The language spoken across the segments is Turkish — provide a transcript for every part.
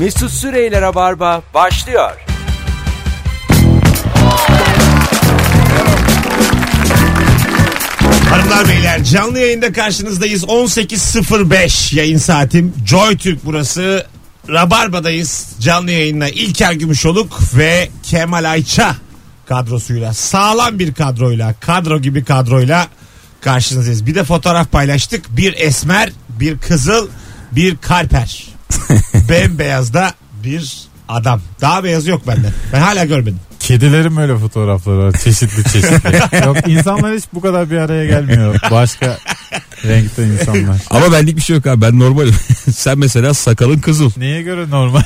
Mesut Süreyler'e barba başlıyor. Hanımlar beyler canlı yayında karşınızdayız. 18.05 yayın saatim. Joy Türk burası. Rabarba'dayız. Canlı yayınla İlker Gümüşoluk ve Kemal Ayça kadrosuyla sağlam bir kadroyla kadro gibi kadroyla karşınızdayız. Bir de fotoğraf paylaştık. Bir esmer bir kızıl bir kalper bembeyaz da bir adam daha beyaz yok benden ben hala görmedim. Kedilerin öyle fotoğrafları var çeşitli çeşitli. Yok insanlar hiç bu kadar bir araya gelmiyor. Başka renkte insanlar. Ama benlik bir şey yok abi ben normalim. Sen mesela sakalın kızıl Neye göre normal?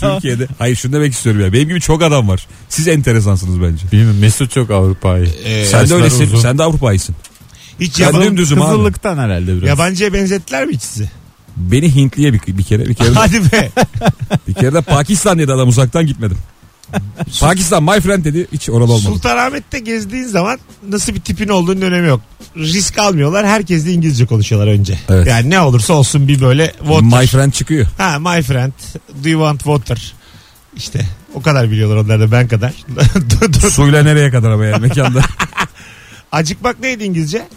Türkiye'de. Hayır şunu demek istiyorum ya. Benim gibi çok adam var. Siz enteresansınız bence. Bilmiyorum Mesut çok Avrupa'yı. Ee, Sen de öylesin. uzun. Sen de Avrupa'ysın. Hiç yaban. Kızıllıktan herhalde biraz. yabancıya benzettiler mi hiç sizi? Beni Hintliye bir, bir kere bir kere de, Hadi be. bir kere de Pakistan dedi adam uzaktan gitmedim. Pakistan my friend dedi hiç oralı olmadı. Sultanahmet'te gezdiğin zaman nasıl bir tipin olduğunun önemi yok. Risk almıyorlar. Herkes de İngilizce konuşuyorlar önce. Evet. Yani ne olursa olsun bir böyle water. My friend çıkıyor. Ha my friend. Do you want water? İşte o kadar biliyorlar onlar da ben kadar. Suyla nereye kadar ama yani mekanda. Acıkmak neydi İngilizce?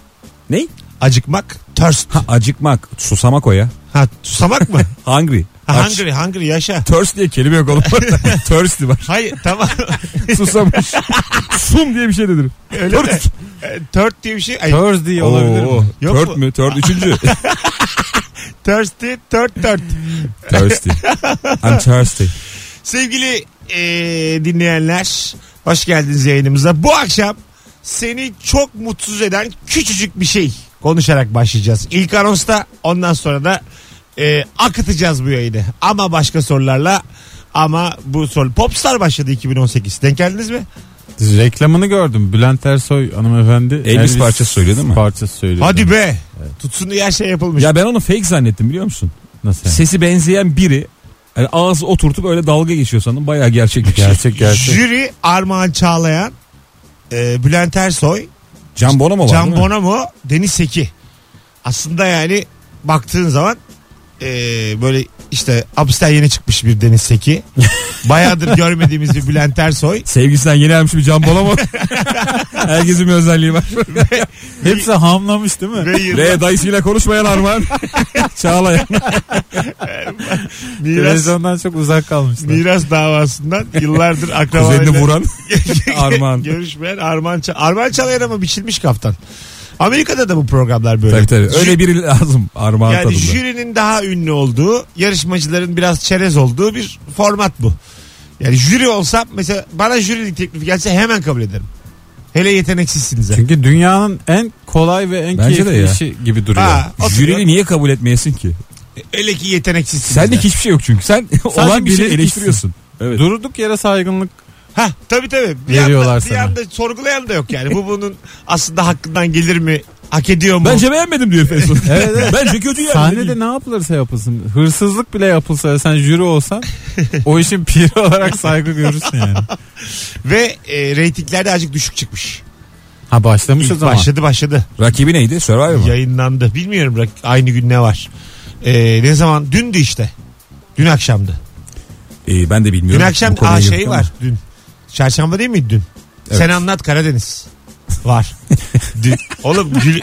ne? Acıkmak. Thirst. Ha, acıkmak. Susamak o ya. Ha susamak mı? Hungry. Ha, Aç. hungry hungry yaşa. Thirst diye kelime yok oğlum. Thirsty var. Hayır tamam. Susamış. Sum diye bir şey dedim. Öyle mi? Thirst. E, Third diye bir şey. Ay, Thursday olabilir Oo, mi? Yok Third mu? mü? Third üçüncü. thirsty, third, third. thirsty. I'm thirsty. Sevgili eee, dinleyenler hoş geldiniz yayınımıza. Bu akşam seni çok mutsuz eden küçücük bir şey konuşarak başlayacağız. İlk anonsta ondan sonra da eee, akıtacağız bu yayını. Ama başka sorularla ama bu soru. Popstar başladı 2018. Denk geldiniz mi? Reklamını gördüm. Bülent Ersoy hanımefendi. Elvis parçası söylüyor değil mi? Parçası söylüyor. Hadi be. Tutsun diye her şey yapılmış. Ya ben onu fake zannettim biliyor musun? Nasıl yani? Sesi benzeyen biri yani ağzı oturtup öyle dalga geçiyor sandım. Bayağı gerçek bir şey. Gerçek gerçek. Jüri Armağan Çağlayan, eee, Bülent Ersoy, Can Bonomo var Can değil mi? Bonomo, Deniz Seki. Aslında yani baktığın zaman eee, böyle işte hapisten yeni çıkmış bir Deniz Seki. Bayağıdır görmediğimiz bir Bülent Ersoy. Sevgisinden yeni almış bir Can Bonomo. Herkesin bir özelliği var. Hepsi hamlamış değil mi? Ve yıllar- Ve dayısıyla konuşmayan Armağan. Çağlayan. miras, Televizyondan çok uzak kalmışlar. miras davasından yıllardır Kuzenini akrabalarıyla vuran Armağan. görüşmeyen Armağan, Ça- Armağan Çağlayan ama biçilmiş kaftan. Amerika'da da bu programlar böyle. Tabii tabii. Öyle biri lazım Armağan Yani tadında. jürinin daha ünlü olduğu, yarışmacıların biraz çerez olduğu bir format bu. Yani jüri olsam mesela bana jürilik teklifi gelse hemen kabul ederim. Hele yeteneksizsiniz. Çünkü dünyanın en kolay ve en Bence de keyifli ya. işi gibi duruyor. Ha, oturuyor. Jürili niye kabul etmeyesin ki? Hele ki yeteneksizsiniz. Senlik de. hiçbir şey yok çünkü. Sen olan bir şey eleştiriyorsun. Evet. Durduk yere saygınlık Ha tabii tabii. Bir Veriyorlar anda, bir sana. anda sorgulayan da yok yani. Bu bunun aslında hakkından gelir mi? Hak ediyor mu? Bence beğenmedim diyor Feyzo. Evet, evet. Bence kötü yani. Sahnede ne yapılırsa yapılsın. Hırsızlık bile yapılsa sen jüri olsan o işin piri olarak saygı görürsün yani. Ve e, reytinglerde azıcık düşük çıkmış. Ha başlamış o İlk zaman. başladı başladı. Rakibi neydi? Survivor mu? Yayınlandı. Bilmiyorum aynı gün ne var. E, ne zaman? Dündü işte. Dün akşamdı. Ee, ben de bilmiyorum. Dün akşam aa, şey ama. var dün. Çarşamba değil miydi dün? Evet. Sen anlat Karadeniz. Var. dün. Oğlum gül...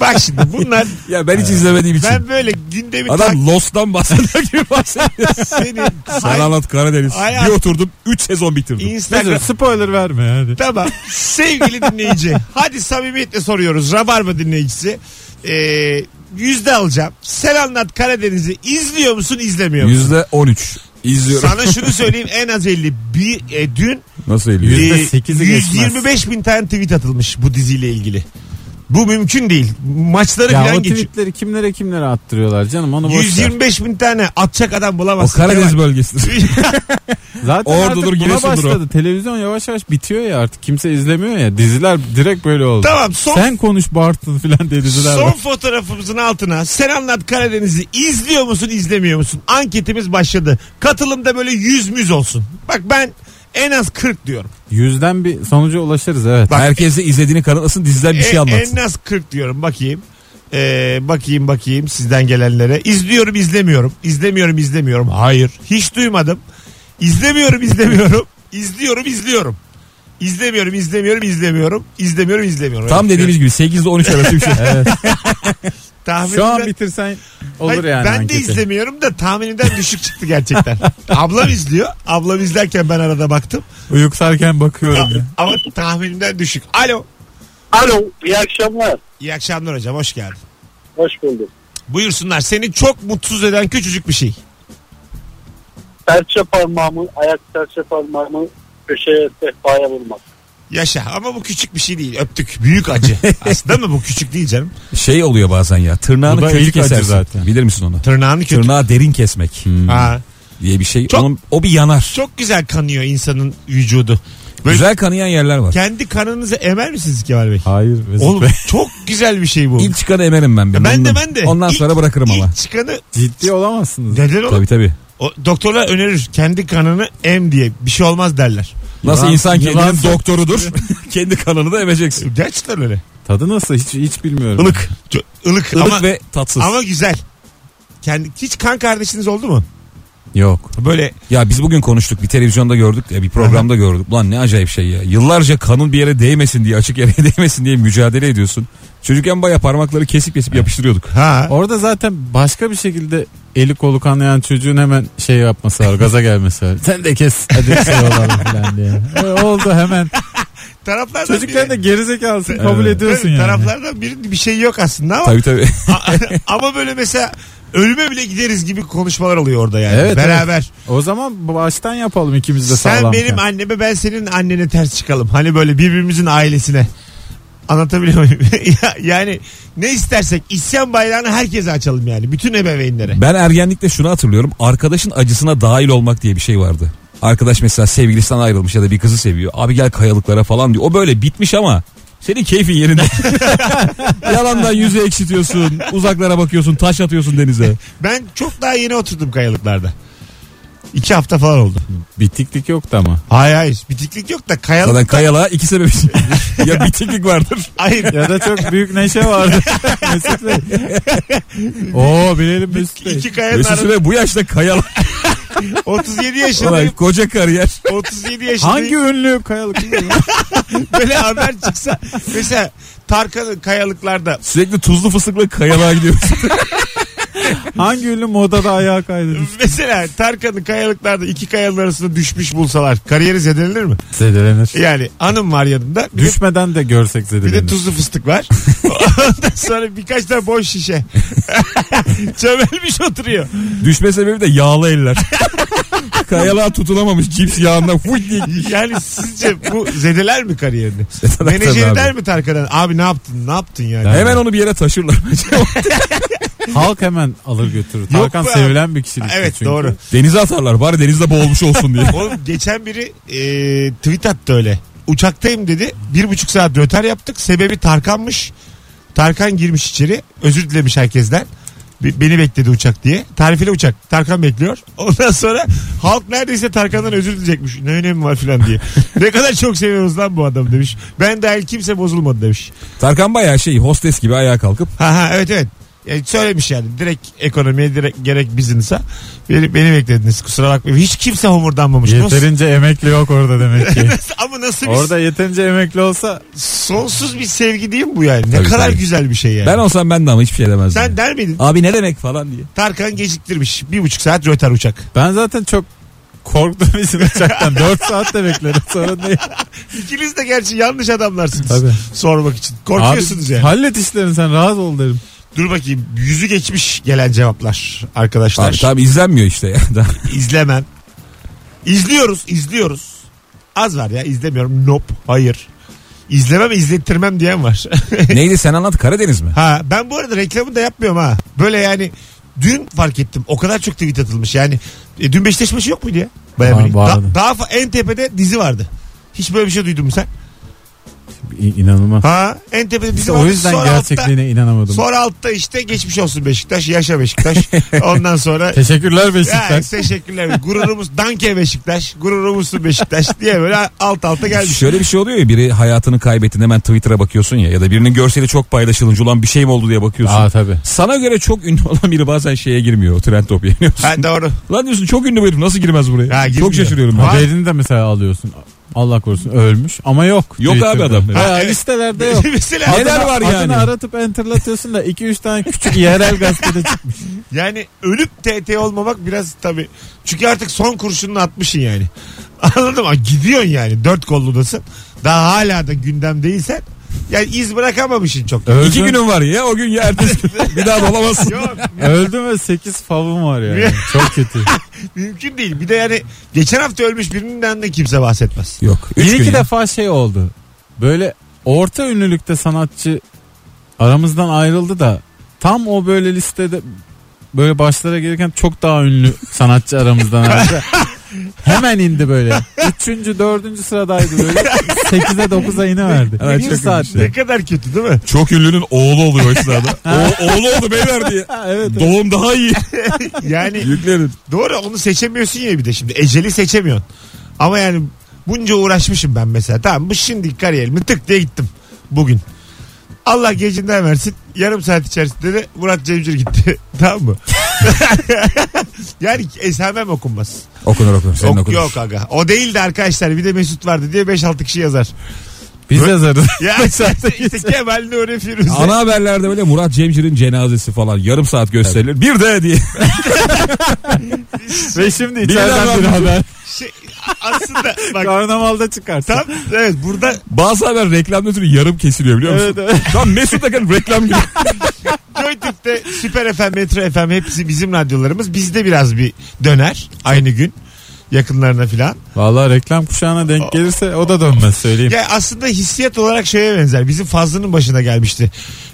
Bak şimdi bunlar Ya ben hiç izlemediğim için. ben böyle gündemi tak... Adam Lost'tan bahseder gibi bahsediyor. Senin Sen anlat Karadeniz. Hayat- Bir oturdum 3 sezon bitirdim. Instagram... Mesut, spoiler verme hadi. Tamam. Sevgili dinleyici. hadi samimiyetle soruyoruz. Rabarba dinleyicisi. Ee, yüzde alacağım. Sen anlat Karadeniz'i izliyor musun izlemiyor musun? Yüzde 13. İzliyorum. Sana şunu söyleyeyim en az 50. Bir, e, dün Nasıl eliyor? Yüzde e, sekizi geçmez. 125 bin tane tweet atılmış bu diziyle ilgili. Bu mümkün değil. Maçları Ya falan o geçiyor. tweetleri kimlere kimlere attırıyorlar canım onu boş ver. 125 bin tane atacak adam O bulamazsın. Karadeniz bölgesidir. Zaten Ordudur, artık buna Giresun'dur o. başladı. Televizyon yavaş yavaş bitiyor ya artık. Kimse izlemiyor ya. Diziler direkt böyle oldu. Tamam son, Sen konuş Bartın filan diye diziler son var. fotoğrafımızın altına sen anlat Karadeniz'i izliyor musun izlemiyor musun? Anketimiz başladı. Katılımda böyle yüz müz olsun. Bak ben en az 40 diyorum. Yüzden bir sonuca ulaşırız evet. Bak- Herkese izlediğini kanıtlasın diziden bir şey E- anlatsın. en az 40 diyorum bakayım. Ee, bakayım bakayım sizden gelenlere. İzliyorum izlemiyorum. İzlemiyorum izlemiyorum. Hayır. Hiç duymadım. İzlemiyorum izlemiyorum. İzliyorum izliyorum. İzlemiyorum izlemiyorum izlemiyorum. İzlemiyorum izlemiyorum. Tam dediğimiz gibi 8 ile 13 arası bir şey. Evet. Tahminimden- Şu an bitirsen olur Hayır, yani Ben de anketi. izlemiyorum da tahminimden düşük çıktı gerçekten. Ablam izliyor. Ablam izlerken ben arada baktım. Uyuksarken bakıyorum ya. Ama tahminimden düşük. Alo. Alo, iyi akşamlar. İyi akşamlar hocam hoş geldin. Hoş bulduk. Buyursunlar seni çok mutsuz eden küçücük bir şey. Serçe parmağımı, ayak serçe parmağımı köşeye sehpaya vurmak. Yaşa ama bu küçük bir şey değil öptük. Büyük acı. Aslında mı bu küçük değil canım. Şey oluyor bazen ya. Bu Tırnağını da kötü ilk acı kesersin. zaten. Bilir misin onu? Tırnağını kötü. Tırnağı derin kesmek Ha, diye bir şey. Çok- Onun, o bir yanar. çok güzel kanıyor insanın vücudu. Böyle Güzel kanayan yerler var. kendi kanınızı emer misiniz Kemal Bey? Hayır. Mesut Oğlum Bey. çok güzel bir şey bu. İlk çıkanı emerim ben. ben de ben de. Ondan İlk- sonra bırakırım ama. İlk çıkanı Ciddi olamazsınız. neden olur? Tabii tabii. O, doktorlar önerir kendi kanını em diye bir şey olmaz derler. Nasıl Yılan- insan kendinin sok- doktorudur. Kendi kanını da emeceksin. Gerçekten öyle. Tadı nasıl hiç hiç bilmiyorum. Ilık. Çok ılık, Ilık ama, ve tatsız. ama güzel. Kendi, hiç kan kardeşiniz oldu mu? Yok. Böyle Ya biz bugün konuştuk bir televizyonda gördük ya bir programda gördük. Ulan ne acayip şey ya. Yıllarca kanın bir yere değmesin diye açık yere değmesin diye mücadele ediyorsun. Çocukken baya parmakları kesip kesip yapıştırıyorduk. ha Orada zaten başka bir şekilde eli kolu kanayan çocuğun hemen şey yapması var. Gaza gelmesi var. Sen de kes hadi şey olalım falan diye. E, oldu hemen. Taraflardan Çocukların da biri- gerizekalısın kabul Evet. ediyorsun Evet, yani. Taraflardan birinin bir şey yok aslında ama Tabii tabii. ama böyle mesela ölüme bile gideriz gibi konuşmalar oluyor orada yani. Evet, Beraber. O zaman baştan yapalım ikimiz de Sen sağlam. benim anneme ben senin annene ters çıkalım. Hani böyle birbirimizin ailesine. Anlatabiliyor muyum? Ya- yani ne istersek isyan bayrağını herkese açalım yani. Bütün ebeveynlere. Ben ergenlikte şunu hatırlıyorum. Arkadaşın acısına dahil olmak diye bir şey vardı. Arkadaş mesela sevgilisinden ayrılmış ya da bir kızı seviyor. Abi gel kayalıklara falan diyor. O böyle bitmiş ama senin keyfin yerinde. Yalandan yüzü ekşitiyorsun. Uzaklara bakıyorsun. Taş atıyorsun denize. Ben çok daha yeni oturdum kayalıklarda. İki hafta falan oldu. Bitiklik yoktu ama. Hayır hayır. Bitiklik yok da kayalık. Zaten kayalığa iki sebep. ya bitiklik vardır. Hayır. Ya da çok büyük neşe vardı. Mesut Bey. Oo bilelim Mesut Bey. İki kayanın Mesut Süre bu yaşta kayalık. 37 Ulan yaşındayım. koca kariyer. 37 yaşındayım. Hangi ünlü kayalık? Böyle haber çıksa. Mesela Tarkan'ın kayalıklarda Sürekli tuzlu fıstıkla kayalığa gidiyorsun. Hangi ünlü modada ayağa kaydı? mesela Tarkan'ın kayalıklarda iki kayanın arasında düşmüş bulsalar kariyeri zedelenir mi? Zedelenir. Yani hanım var yanında. Bir de, Düşmeden de görsek bir zedelenir. de tuzlu fıstık var. Ondan sonra birkaç tane boş şişe. Çömelmiş oturuyor. Düşme sebebi de yağlı eller. kayalığa tutunamamış cips yağından diye Yani sizce bu zedeler mi kariyerini? Zedeler Menajeri der mi Tarkan'a? Abi ne yaptın? Ne yaptın yani? Hemen onu bir yere taşırlar. Halk hemen alır götürür. Yok Tarkan be abi. sevilen bir kişilik. Evet çünkü. doğru. Denize atarlar bari denizde boğulmuş olsun diye. Oğlum geçen biri e, tweet attı öyle. Uçaktayım dedi. Bir buçuk saat röter yaptık. Sebebi Tarkan'mış. Tarkan girmiş içeri. Özür dilemiş herkesten. Be- Beni bekledi uçak diye. Tarifeli uçak. Tarkan bekliyor. Ondan sonra halk neredeyse Tarkan'dan özür dileyecekmiş. Ne önemi var filan diye. ne kadar çok seviyoruz lan bu adamı demiş. Ben dahil kimse bozulmadı demiş. Tarkan bayağı şey hostes gibi ayağa kalkıp Ha ha evet evet. Yani söylemiş yani direkt ekonomiye direkt gerek business'a beni, beni beklediniz kusura bakmayın. Hiç kimse homurdanmamış. Nasıl- Yeterince emekli yok orada demek ki. Ama nasıl bir orada yeterince emekli olsa sonsuz bir sevgi değil mi bu yani? Ne Tabii, kadar tabii. güzel bir şey yani. ben olsam ben de ama hiçbir şey demezdim. Sen der miydin? Abi ne demek falan diye. Tarkan geciktirmiş. Bir buçuk saat röter uçak. ben zaten çok korktum için uçaktan. 4 saat de beklerim. Sorun değil. İkiniz de gerçi yanlış adamlarsınız. Tabii. Sormak için. Korkuyorsunuz Abi, yani. Hallet işlerini sen rahat ol derim. Dur bakayım. Yüzü geçmiş gelen cevaplar arkadaşlar. Abi, tabii izlenmiyor işte ya. İzlemem. İzliyoruz, izliyoruz. Az var ya izlemiyorum. Nope. Hayır. İzlemem izlettirmem diyen var. Neydi sen anlat Karadeniz mi? ha ben bu arada reklamını da yapmıyorum ha. Böyle yani dün fark ettim. O kadar çok tweet atılmış. Yani e, dün Beşiktaş maçı yok muydu ya? Bayağı Var- bir- vardı. Da- daha fa- en tepede dizi vardı. Hiç böyle bir şey duydun mu sen? İnanılmaz. Ha en tepede İşte bizim o yüzden sonra altta, gerçekliğine inanamadım. sonra altta işte geçmiş olsun Beşiktaş yaşa Beşiktaş ondan sonra Teşekkürler ya, Beşiktaş. teşekkürler gururumuz Danke Beşiktaş gururumuzsun Beşiktaş diye böyle alt alta gelmiş. Şöyle bir şey oluyor ya biri hayatını kaybettiğinde hemen Twitter'a bakıyorsun ya ya da birinin görseli çok paylaşılınca ulan bir şey mi oldu diye bakıyorsun. Aa tabii. Sana göre çok ünlü olan biri bazen şeye girmiyor o trend topiğe. Ha doğru. Lan diyorsun çok ünlü bu herif nasıl girmez buraya? Ha, girmiyor. çok şaşırıyorum ben. Haberini de mesela alıyorsun. Allah korusun ölmüş ama yok. Yok abi Twitter'da. adam. Ha, listelerde yok. Mesela Neler var yani? Adını aratıp enterlatıyorsun da 2-3 tane küçük yerel gazetede çıkmış. yani ölüp TT olmamak biraz tabii. Çünkü artık son kurşununu atmışsın yani. Anladın mı? Gidiyorsun yani. Dört kolludasın. Daha hala da gündem değilsen. Yani iz bırakamamışsın çok. Öldüm, İki günün var ya o gün ya ertesi gün bir daha da olamazsın. Yok öldüm ve 8 favım var yani. Çok kötü. mümkün değil. Bir de yani geçen hafta ölmüş birinden de kimse bahsetmez. Yok. Üç Bir gün iki ya. defa şey oldu. Böyle orta ünlülükte sanatçı aramızdan ayrıldı da tam o böyle listede böyle başlara gelirken çok daha ünlü sanatçı aramızdan ayrıldı. Hemen indi böyle. Üçüncü, dördüncü sıradaydı böyle. Sekize dokuza iniverdi. Evet, bir çok saatte. Ne kadar kötü değil mi? Çok ünlünün oğlu oluyor o sırada. o, oğlu oldu beyler diye. Evet, evet. Doğum daha iyi. Yani Yüklerin. doğru onu seçemiyorsun ya bir de şimdi. Eceli seçemiyorsun. Ama yani bunca uğraşmışım ben mesela. Tamam bu şimdi kariyerimi tık diye gittim bugün. Allah gecinden versin. Yarım saat içerisinde de Murat Cemcir gitti. tamam mı? yani esamem okunmaz. Okunur okunur. Senin Yok, okunur. yok aga. O değil de arkadaşlar bir de Mesut vardı diye 5-6 kişi yazar. Biz yazarız. Ya işte, işte Kemal Nuri Firuze. Ana haberlerde böyle Murat Cemcir'in cenazesi falan yarım saat gösterilir. Bir de diye. Ve şimdi içeriden bir haber. Şey, aslında bak Karnavalda çıkarsın. tam evet burada Bazı haber reklamda türü yarım kesiliyor biliyor musun? Evet, evet. Tam Mesut Akın reklam gibi. JoyTürk'te Süper FM, Metro FM hepsi bizim radyolarımız. Bizde biraz bir döner aynı gün yakınlarına filan. Vallahi reklam kuşağına denk gelirse o da dönmez söyleyeyim. Ya aslında hissiyat olarak şeye benzer. Bizim Fazlı'nın başına gelmişti.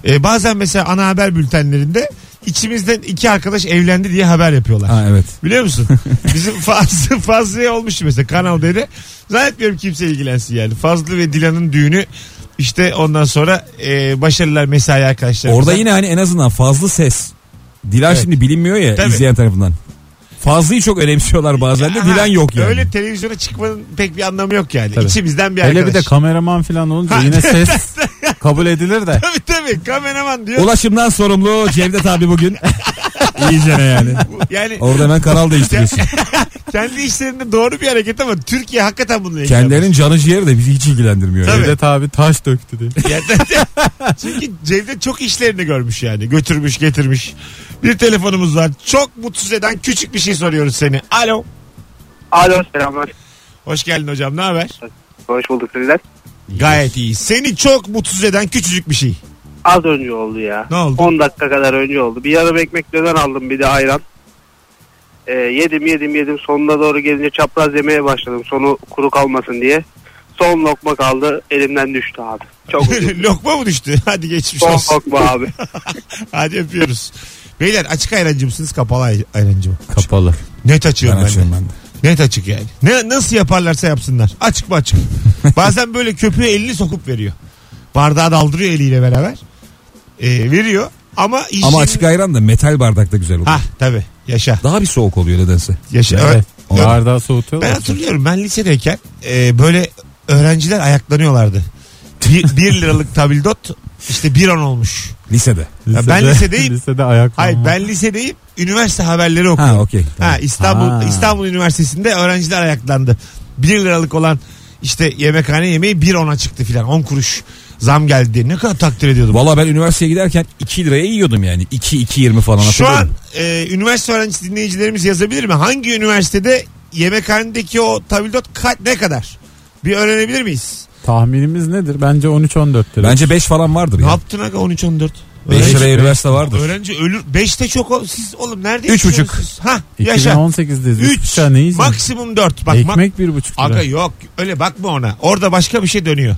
Ee, bazen mesela ana haber bültenlerinde içimizden iki arkadaş evlendi diye haber yapıyorlar. ha evet. Biliyor musun? Bizim Fazlı, Fazlı'ya olmuştu mesela Kanal D'de. Zannetmiyorum kimse ilgilensin yani. Fazlı ve Dilan'ın düğünü işte ondan sonra e, başarılar mesai arkadaşlar. Orada yine hani en azından fazla ses. Dilan Evet. şimdi bilinmiyor ya Tabii. izleyen tarafından. Fazlıyı çok önemsiyorlar bazen de Dilan yok yani. Öyle televizyona çıkmanın pek bir anlamı yok yani. Tabii. İçimizden bir Hele arkadaş. bir de kameraman falan olunca Ha. yine ses kabul edilir de. Tabii tabii kameraman diyor. Ulaşımdan sorumlu Cevdet abi bugün. İyice ne yani. Yani Orada hemen kanal değiştiriyorsun. kendi işlerinde doğru bir hareket ama Türkiye hakikaten bununla Kendilerinin canı ciğeri de bizi hiç ilgilendirmiyor. Tabii. Cevdet abi taş döktü diye. Çünkü Cevdet çok işlerini görmüş yani. Götürmüş getirmiş. Bir telefonumuz var. Çok mutsuz eden küçük bir şey soruyoruz seni. Alo. Alo selamlar. Hoş geldin hocam ne haber? Hoş bulduk sizler. Gayet iyi. Seni çok mutsuz eden küçücük bir şey. Az önce oldu ya. Ne oldu? 10 dakika kadar önce oldu. Bir yarım ekmek döner aldım bir de ayran. Ee, yedim yedim yedim sonuna doğru gelince çapraz yemeye başladım. Sonu kuru kalmasın diye. Son lokma kaldı elimden düştü abi. Çok üzüldüm. Lokma mı düştü? Hadi geçmiş Son olsun. lokma abi. Hadi öpüyoruz. Beyler açık ayrancı mısınız kapalı ay- ayrancı mı? Kapalı. Net Ben açıyorum ben, de. açıyorum ben de. Net açık yani. Ne, nasıl yaparlarsa yapsınlar. Açık mı açık. Bazen böyle köpüğe elini sokup veriyor. Bardağı daldırıyor eliyle beraber. Ee, veriyor ama hijyen... Ama açık ayran da metal bardakta güzel oluyor. Ha tabii yaşa. Daha bir soğuk oluyor nedense. Yaşa. Evet. Ö- Bardağı Ben soğutuyorlar. hatırlıyorum ben lisedeyken e, böyle öğrenciler ayaklanıyorlardı. Bir, bir liralık tabildot işte bir an olmuş. Lisede. Ya ben lisedeyim. Lisede ayak Hayır ben lisedeyim üniversite haberleri okuyorum. Ha okey. Ha Tamam. İstanbul Ha. İstanbul Üniversitesi'nde öğrenciler ayaklandı. 1 liralık olan işte yemekhane yemeği 1 ona çıktı filan 10 kuruş zam geldi diye ne kadar takdir ediyordum. Valla ben üniversiteye giderken 2 liraya yiyordum yani. 2-2.20 falan Şu an e, üniversite öğrencisi dinleyicilerimiz yazabilir mi? Hangi üniversitede yemekhanedeki o tabildot ka- ne kadar? Bir öğrenebilir miyiz? Tahminimiz nedir? Bence 13-14 lira. Bence 5 falan vardır Ne ya. yaptın aga 13-14? 5 Öğrenci- liraya üniversite vardır. Öğrenci ölür. 5'te çok ol. Siz oğlum nerede Üç buçuk. yaşıyorsunuz? Ha yaşa. 2018'deyiz. 3 3 ne yiyeceğiz? maksimum 4. Bak mak- Ekmek 1,5 lira. Aga yok öyle bakma ona. Orada başka bir şey dönüyor.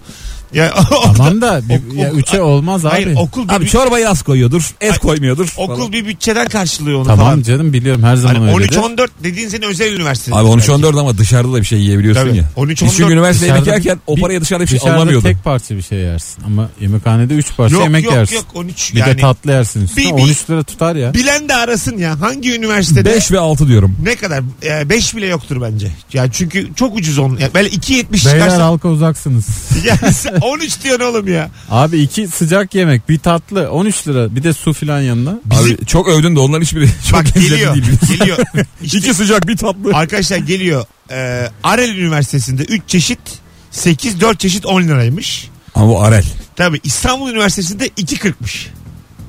Ya, Tamam da bir, ya üçe olmaz abi. Hayır okul bir, Abi çorbaya az koyuyordur. Et Ay, koymuyordur. okul falan. bir bütçeden karşılıyor onu tamam falan. canım biliyorum her zaman Hani öyle. 13-14 dediğin senin özel üniversite. Abi 13-14 ama dışarıda da bir şey yiyebiliyorsun Tabii. ya. 13-14 Biz çünkü üniversite yemek Dışarıda yerken o bir- paraya dışarıda bir şey Dışarıda alamıyordun. tek parça bir şey yersin ama yemekhanede üç parça Yok yemek yok yersin. yok 13 Bir yani. de tatlı yersin üstüne. Bir- bir- 13 lira tutar ya. Bilen de arasın ya. Hangi üniversitede 5 ve 6 diyorum. ne kadar? 5 bile yoktur bence. Yani çünkü çok ucuz onun. Yani böyle 2.70 Beyler çıkarsa. halka uzaksınız. Yani 13 diyorsun oğlum ya. Abi iki sıcak yemek bir tatlı 13 lira bir de su filan yanına. Bizim- Abi çok övdün de onların hiçbiri çok Bak lezzetli geliyor. değil. geliyor. İşte İki sıcak bir tatlı. arkadaşlar geliyor. Ee, Arel Üniversitesi'nde 3 çeşit 8 4 çeşit 10 liraymış. Ama bu Arel. Tabii İstanbul Üniversitesi'nde 2.40'mış.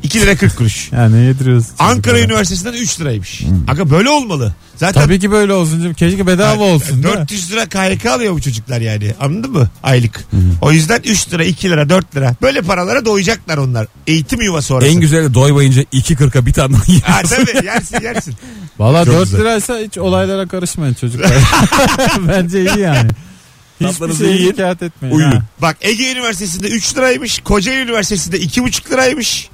2 lira 40 kuruş. Ya ne yediriyoruz? Ankara? Üniversitesi'nden 3 liraymış. Aga böyle olmalı. Zaten Tabii ki böyle olsun canım. Keşke bedava olsun. değil mi? 400 lira KYK alıyor bu çocuklar yani. Anladın mı? Aylık. O yüzden 3 lira, 2 lira, 4 lira. Böyle paralara doyacaklar onlar. Eğitim yuvası orası. En güzeli doymayınca 2.40'a bir tane daha Ha yiyorsun. tabii yersin yersin. Valla Çok 4 güzel. liraysa hiç olaylara karışmayın çocuklar. Bence iyi yani. Hiçbir Tatlarınızı şey yiyin, hikayet etmeyin. uyuyun. ha. Bak Ege Üniversitesi'nde 3 liraymış. Kocaeli Üniversitesi'nde 2,5 liraymış.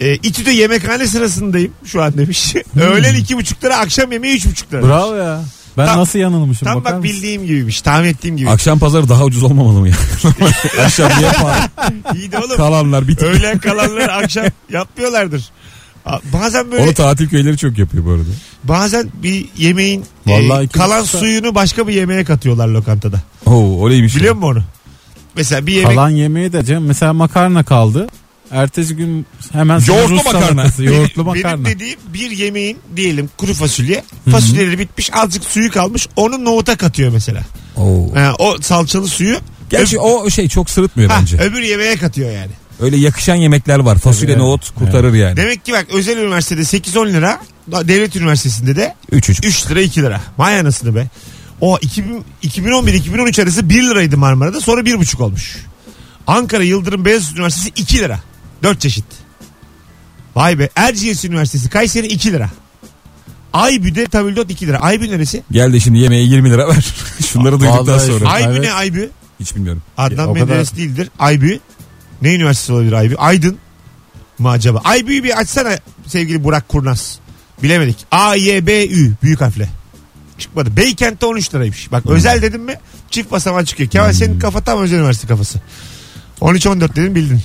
E, İTÜ'de yemekhane sırasındayım şu an demiş. Öğlen 2,5 lira akşam yemeği 3,5 lira. Bravo ya. Ben Tam- nasıl yanılmışım Tam bakar bak mısın? bildiğim gibiymiş. Tahmin ettiğim gibi. Akşam pazarı daha ucuz olmamalı mı ya? Akşam niye pahalı? İyi de oğlum. Kalanlar bir tık. Öğlen kalanları akşam yapmıyorlardır. A- Bazen böyle Onu tatil köyleri çok yapıyor bu arada. bazen bir yemeğin Vallahi e, iki kalan buçukta- suyunu başka bir yemeğe katıyorlar lokantada. Oo öyleymiş. Biliyor musun onu? Mesela bir yemek Kalan yemeği de canım mesela makarna kaldı. Ertesi gün hemen Yoğurtlu Rus makarna. salatası, yoğurtlu benim makarna. dediğim bir yemeğin diyelim kuru fasulye. Fasulyeleri bitmiş azıcık suyu kalmış. Onu nohuta katıyor mesela. Oo. Ha, o salçalı suyu Gerçi o şey çok sırıtmıyor ha, bence. öbür yemeğe katıyor yani. Öyle yakışan yemekler var. Fasulye Evet. nohut kurtarır yani. Demek ki bak özel üniversitede 8-10 lira devlet üniversitesinde de 3 3. 3 lira 2 lira. Vay anasını be. O 2000 2011-2013 arası 1 liraydı Marmara'da sonra 1,5 olmuş. Ankara Yıldırım Beyazıt Üniversitesi 2 lira. 4 çeşit. Vay be. Erciyes Üniversitesi Kayseri 2 lira. Aybü'de tabildot 2 lira. Aybü neresi? Gel de şimdi yemeğe 20 lira ver. Şunları duyduktan Vallahi sonra. Aybü ne Aybü? Hiç bilmiyorum. Adnan o kadar- Menderes değildir. Aybü. Ne üniversitesi olabilir Aybü? Aydın mı acaba? Aybü'yü bir açsana sevgili Burak Kurnaz. Bilemedik. A, Y, B, Ü. Büyük harfle. Çıkmadı. Beykent'te 13 liraymış. Bak özel dedim mi çift basamağa çıkıyor. Kemal senin kafa tam özel üniversite kafası. 13-14 dedim bildin.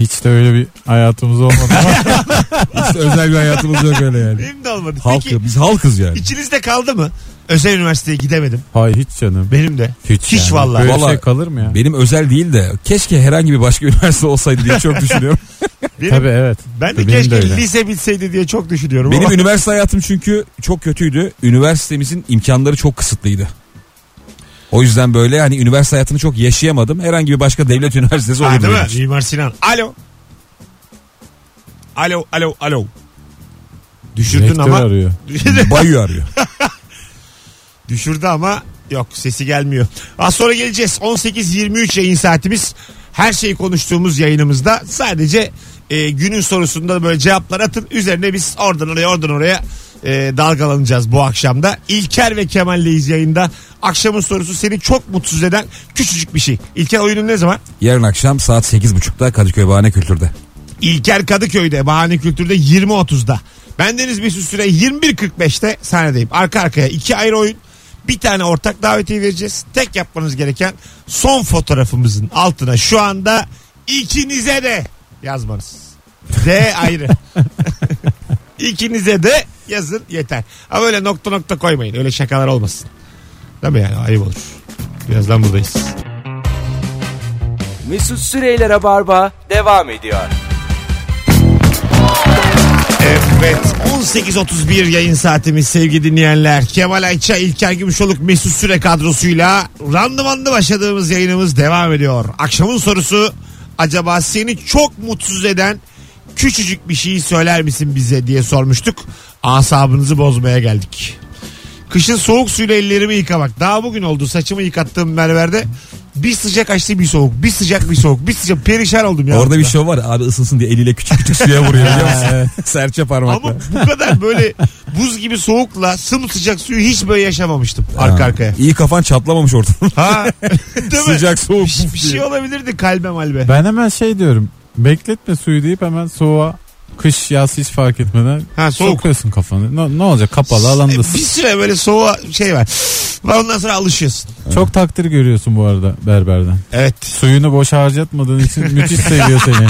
Hiç de öyle bir hayatımız olmadı ama Hiç özel bir hayatımız yok öyle yani. Benim de olmadı. Halkı, Peki biz halkız yani. içinizde kaldı mı? Özel üniversiteye gidemedim. hayır hiç canım. Benim de. Hiç, Hiç yani. vallahi. Böyle Vallahi- şey kalır mı ya? Benim özel değil de keşke herhangi bir başka üniversite olsaydı diye çok düşünüyorum. Benim, Tabii evet. ben de Benim de keşke öyle. lise bilseydi diye çok düşünüyorum. Benim ama üniversite hayatım çünkü çok kötüydü. Üniversitemizin imkanları çok kısıtlıydı. O yüzden böyle hani üniversite hayatını çok yaşayamadım. Herhangi bir başka devlet üniversitesi Ha, olurdu. değil mi? benim için. Mimar Sinan. Alo. Alo, alo, alo. Düşürdün Rektör ama. arıyor. Bayu arıyor. Düşürdü ama yok sesi gelmiyor. Az sonra geleceğiz. 18.23 yayın saatimiz. Her şeyi konuştuğumuz yayınımızda sadece e, günün sorusunda böyle cevaplar atın. Üzerine biz oradan oraya oradan oraya e, dalgalanacağız bu akşamda. İlker ve Kemal'leyiz yayında. Akşamın sorusu seni çok mutsuz eden küçücük bir şey. İlker oyunun ne zaman? Yarın akşam saat 8.30'da Kadıköy Bahane Kültür'de. İlker Kadıköy'de Bahane Kültür'de 20.30'da. Bendeniz Mesut Süre 21.45'te sahnedeyim. Arka arkaya iki ayrı oyun. Bir tane ortak davetiye vereceğiz. Tek yapmanız gereken son fotoğrafımızın altına şu anda ikinize de yazmanız. D ayrı. İkinize de yazın yeter. Ama öyle nokta nokta koymayın. Öyle şakalar olmasın. Değil mi yani? Ayıp olur. Birazdan buradayız. Mesut Süreyler'e barba devam ediyor. Evet 18.31 yayın saatimiz sevgili dinleyenler. Kemal Ayça, İlker Gümüşoluk, Mesut Süre kadrosuyla randımanlı başladığımız yayınımız devam ediyor. Akşamın sorusu acaba seni çok mutsuz eden küçücük bir şeyi söyler misin bize diye sormuştuk. Asabınızı bozmaya geldik. Kışın soğuk suyla ellerimi yıkamak. Daha bugün oldu saçımı yıkattığım berberde. Bir sıcak açtı bir soğuk. Bir sıcak bir soğuk. Bir sıcak perişan oldum ya. Orada bir şov var abi ısınsın diye eliyle küçük küçük suya vuruyor biliyor musun? Serçe parmakla. Ama bu kadar böyle buz gibi soğukla sımsıcak suyu hiç böyle yaşamamıştım arka Ha, arkaya. İyi kafan çatlamamış ortadan. Ha. Değil mi? Sıcak soğuk. Bir, bir şey olabilirdi kalbe malbe. Ben hemen şey diyorum. Bekletme suyu deyip hemen soğuğa kış yaz hiç fark etmeden Ha, soğuk. sokuyorsun kafanı. Ne, ne olacak kapalı alandasın. Bir süre böyle soğuğa şey var. Ondan sonra alışıyorsun. Çok takdir görüyorsun bu arada berberden. Evet. Suyunu boş harcatmadığın için müthiş seviyor seni.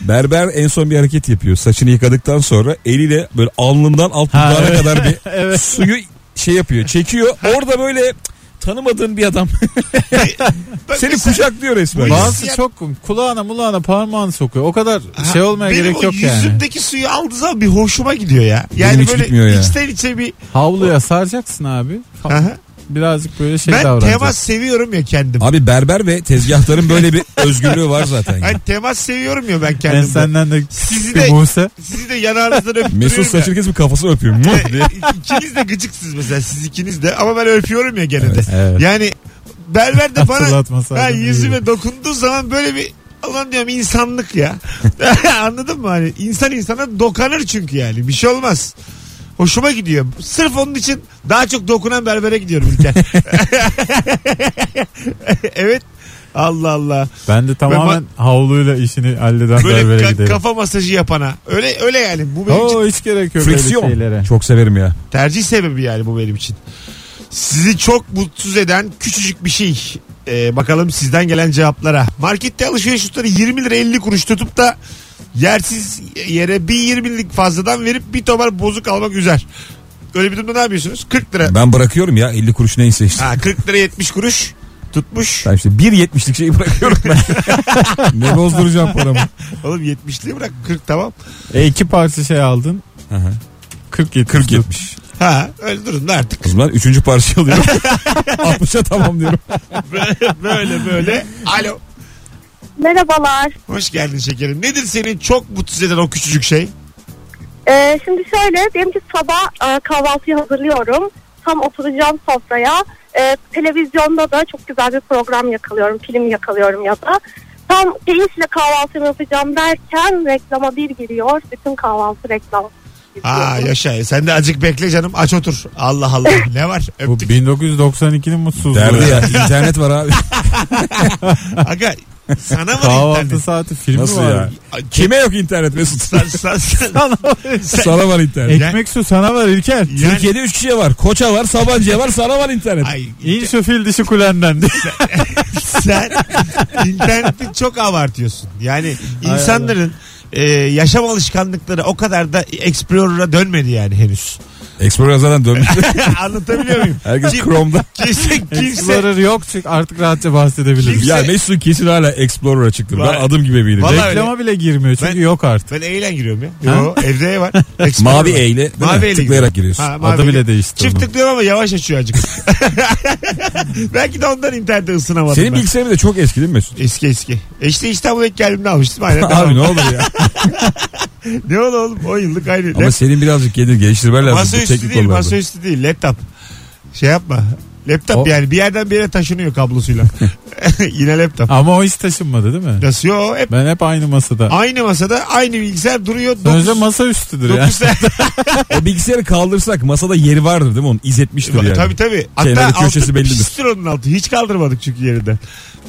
Berber en son bir hareket yapıyor. Saçını yıkadıktan sonra eliyle böyle alnından alt dudağına evet. kadar bir Evet. suyu şey yapıyor. Çekiyor. Orada böyle tanımadığın bir adam seni kucaklıyor resmen. Bazısı çok kulağına mulağına parmağını sokuyor. O kadar şey olmaya benim gerek yok yani. yüzümdeki suyu aldığı zaman bir hoşuma gidiyor ya. Yani hiç böyle gitmiyor ya. içten içe bir Havluya saracaksın abi. Aha. Birazcık böyle şey ben davranacaksın. temas seviyorum ya kendim. Abi berber ve tezgahların böyle bir özgürlüğü var zaten. ya. Hani temas seviyorum ya ben Ben kendimde. senden de Sizi de, Buse. sizi de yanağınızdan öpüyorum Mesut saçını kesip kafasını öpüyor. İkiniz de gıcıksınız mesela siz ikiniz de ama ben öpüyorum ya gene de. Evet. Yani berber de bana iyiydi. yüzüme dokunduğu zaman böyle bir Ulan diyorum insanlık ya. Anladın mı? Hani insan insana dokanır çünkü yani. Bir şey olmaz. Hoşuma gidiyor. Sırf onun için daha çok dokunan berbere gidiyorum İlker. evet. Allah Allah. Ben de tamamen havluyla işini halleden Böyle berbere ka- giderim. kafa masajı yapana. Öyle öyle yani. Bu benim için Oo hiç gerek yok öyle Friksiyon. şeylere. Çok severim ya. tercih sebebi yani bu benim için. Sizi çok mutsuz eden küçücük bir şey. Ee, bakalım sizden gelen cevaplara. Markette alışveriş tutarı 20 lira 50 kuruş tutup da yersiz yere bir 20'lik fazladan verip bir tomar bozuk almak üzer. Öyle bir durumda ne yapıyorsunuz? 40 lira. Ben bırakıyorum ya 50 kuruş neyse işte. Ha, 40 lira 70 kuruş tutmuş. Ben işte 1.70'lik şeyi bırakıyorum ben. ne bozduracağım paramı. Oğlum 70'liği bırak 40 tamam. E iki parça şey aldın. 40 70. 40 70. Ha öyle durumda artık. O zaman 3. parça alıyorum. 60'a tamam diyorum. Böyle böyle. böyle. Alo. Merhabalar. Hoş geldin şekerim. Nedir senin çok mutsuz eden o küçücük şey? Ee, şimdi şöyle diyelim ki sabah e, kahvaltıyı hazırlıyorum. Tam oturacağım sofraya. E, televizyonda da çok güzel bir program yakalıyorum. Film yakalıyorum ya da. Tam keyifle kahvaltımı yapacağım derken reklama bir giriyor. Bütün kahvaltı reklam. Aa yaşa. Sen de acık bekle canım. Aç otur. Allah Allah. Ne var? Bu Öptük. 1992'nin mutsuzluğu. Derdi ya internet var abi. Aga sana mı Kahvaltı internet? saati filmi Nasıl var. ya? Kime yok internet Mesut? Sen, sen, sen, Sana var internet. Ekmek su sana var İlker. yani, Türkiye'de 3 kişiye var. Koça var, Sabancı'ya var, sana var internet. ay, İn şu fil dişi kulenden sen interneti çok abartıyorsun. Yani insanların e, yaşam alışkanlıkları o kadar da Explorer'a dönmedi yani henüz. Explorer zaten dönmüş. Anlatabiliyor muyum? Herkes Kim- Chrome'da. Kimse, kimse, Explorer yok çünkü artık rahatça bahsedebiliriz. Kimse- Ya Mesut kesin hala Explorer'a çıktı. Var. Ben adım gibi eminim. Vallahi. Reklama bile girmiyor çünkü Ben- yok artık. Ben eyle giriyorum ya. Yo, evde E var. Explorer Mavi var. İle değil mi? Mavi eyle tıklayarak giriyorsun. Ha, mavi Adı eyle. bile değişti Çift onun. tıklıyorum ama yavaş açıyor acık. Belki de ondan internette ısınamadım Senin ben. bilgisayarın da çok eski değil mi Mesut? Eski eski. E işte İstanbul'a ilk geldiğimde almıştım. Aynen. Abi ne olur ya. Ne oldu oğlum? 10 yıllık aynı. Ama senin birazcık kendini geliştirmen lazım. bu Masaüstü teknik değil, konularda. masaüstü değil. Laptop. Şey yapma. Laptop O- yani bir yerden bir yere taşınıyor kablosuyla. Yine laptop. Ama o hiç taşınmadı değil mi? Nasıl yo? Hep Ben hep aynı masada. aynı masada aynı bilgisayar duruyor. Sonuçta Dokuz, masa üstüdür ya. dokuz saat. O bilgisayarı kaldırsak masada yeri vardır değil mi onun? İzletmiştir yani. Tabii tabii. Kenarı, Hatta köşesi altı bellidir. pistir onun altı. Hiç kaldırmadık çünkü yerinden.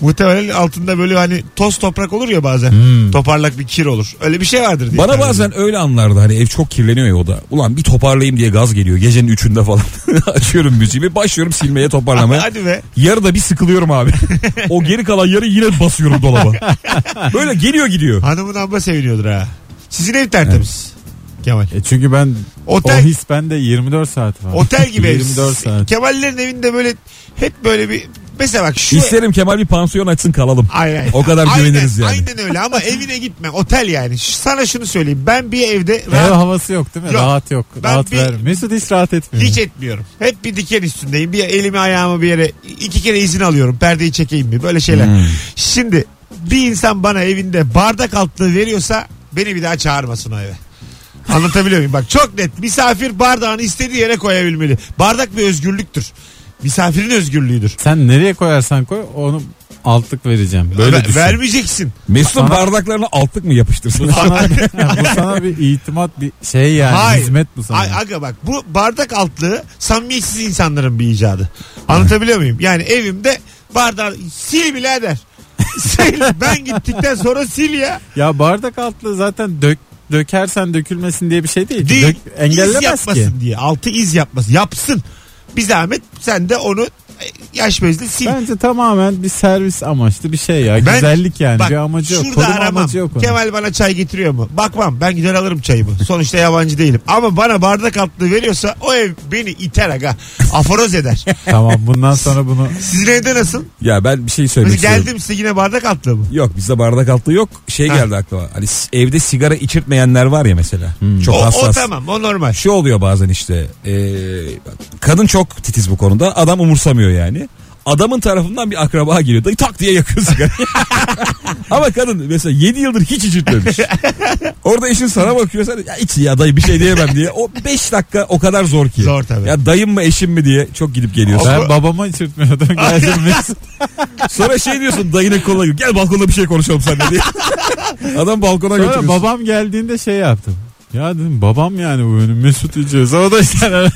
Muhtemelen altında böyle hani toz toprak olur ya bazen. Hmm. Toparlak bir kir olur. Öyle bir şey vardır diye. Bana tahmin bazen öyle anlarda hani ev çok kirleniyor ya o da. Ulan bir toparlayayım diye gaz geliyor. Gecenin üçünde falan. Açıyorum müziğimi başlıyorum silmeye toparlamaya. Hadi be. Yarıda bir sıkılıyorum abi. o geri kalan yarı yine basıyorum dolaba. Böyle geliyor gidiyor. Hanımın abla seviniyordur ha. Sizin ev tertemiz. Kemal. E çünkü ben Otel- o his bende 24 saat var. Otel gibi ev. 24 saat. Kemallerin evinde böyle hep böyle bir mesela bak şu İsterim Kemal bir pansiyon açsın kalalım. Aynen. O kadar Aynen, güveniriz yani. Aynen öyle ama evine gitme. Otel yani. Sana şunu söyleyeyim. Ben bir evde Ev rahat havası yok değil mi? Yok. Rahat yok. Ben rahat bir- ver. Mesut hiç rahat etmiyor. hiç etmiyorum. Hep bir diken üstündeyim. Bir elimi ayağımı bir yere iki kere izin alıyorum. Perdeyi çekeyim mi? Böyle şeyler. Hmm. Şimdi bir insan bana evinde bardak altlığı veriyorsa beni bir daha çağırmasın o eve. Anlatabiliyor muyum? Bak çok net. Misafir bardağını istediği yere koyabilmeli. Bardak bir özgürlüktür. Misafirin özgürlüğüdür. Sen nereye koyarsan koy onu altlık vereceğim. Böyle Ver- düşün. vermeyeceksin. Mesut'un Sana- bardaklarına altlık mı yapıştırsın? Bu sana, bu sana bir itimat bir şey yani Hayır. hizmet bu sana. Ay, aga bak bu bardak altlığı samimiyetsiz insanların bir icadı. Anlatabiliyor muyum? Yani evimde bardağı sil birader. sil. Ben gittikten sonra sil ya. Ya bardak altlığı zaten dök dökersen dökülmesin diye bir şey değil. ki. Değil. Dök, iz engellemez yapmasın ki. diye. Altı iz yapmasın. Yapsın. Bir zahmet sen de onu yaş bezle sil. Bence tamamen bir servis amaçlı bir şey ya. Ben- Güzellik yani. Bak, bir amacı yok. Şurada Koruma aramam. amacı yok onun. Kemal bana çay getiriyor mu? Bakmam. Ben gider alırım çayımı. Sonuçta yabancı değilim. Ama bana bardak altlığı veriyorsa o ev beni iter aga. Aforoz eder. Tamam bundan sonra bunu Sizin evde nasıl? ya ben bir şey söylemek istiyorum. geldim size yine bardak altlığı mı? Yok bizde bardak altlığı yok. Şey Ha. geldi aklıma. Hani s- evde sigara içirtmeyenler var ya mesela. Çok O, o hassas. tamam o normal. Şu oluyor bazen işte. e, kadın çok titiz bu konuda. Adam umursamıyor yani. Adamın tarafından bir akraba geliyor. Dayı tak diye yakıyor sigarayı. Ama kadın mesela 7 yıldır hiç içirtmemiş. Orada eşin sana bakıyor. Sen de, ya iç ya dayı bir şey diyemem diye. O 5 dakika o kadar zor ki. Zor tabii. Ya dayım mı eşim mi diye çok gidip geliyorsun. ben babama içirtmiyordum. Geldim Mesut. Sonra şey diyorsun dayının koluna gir. Gel balkonda bir şey konuşalım seninle diye. Adam balkona Sonra götürüyorsun. babam geldiğinde şey yaptım. Ya dedim babam yani bu benim Mesut içiyorsa o da işte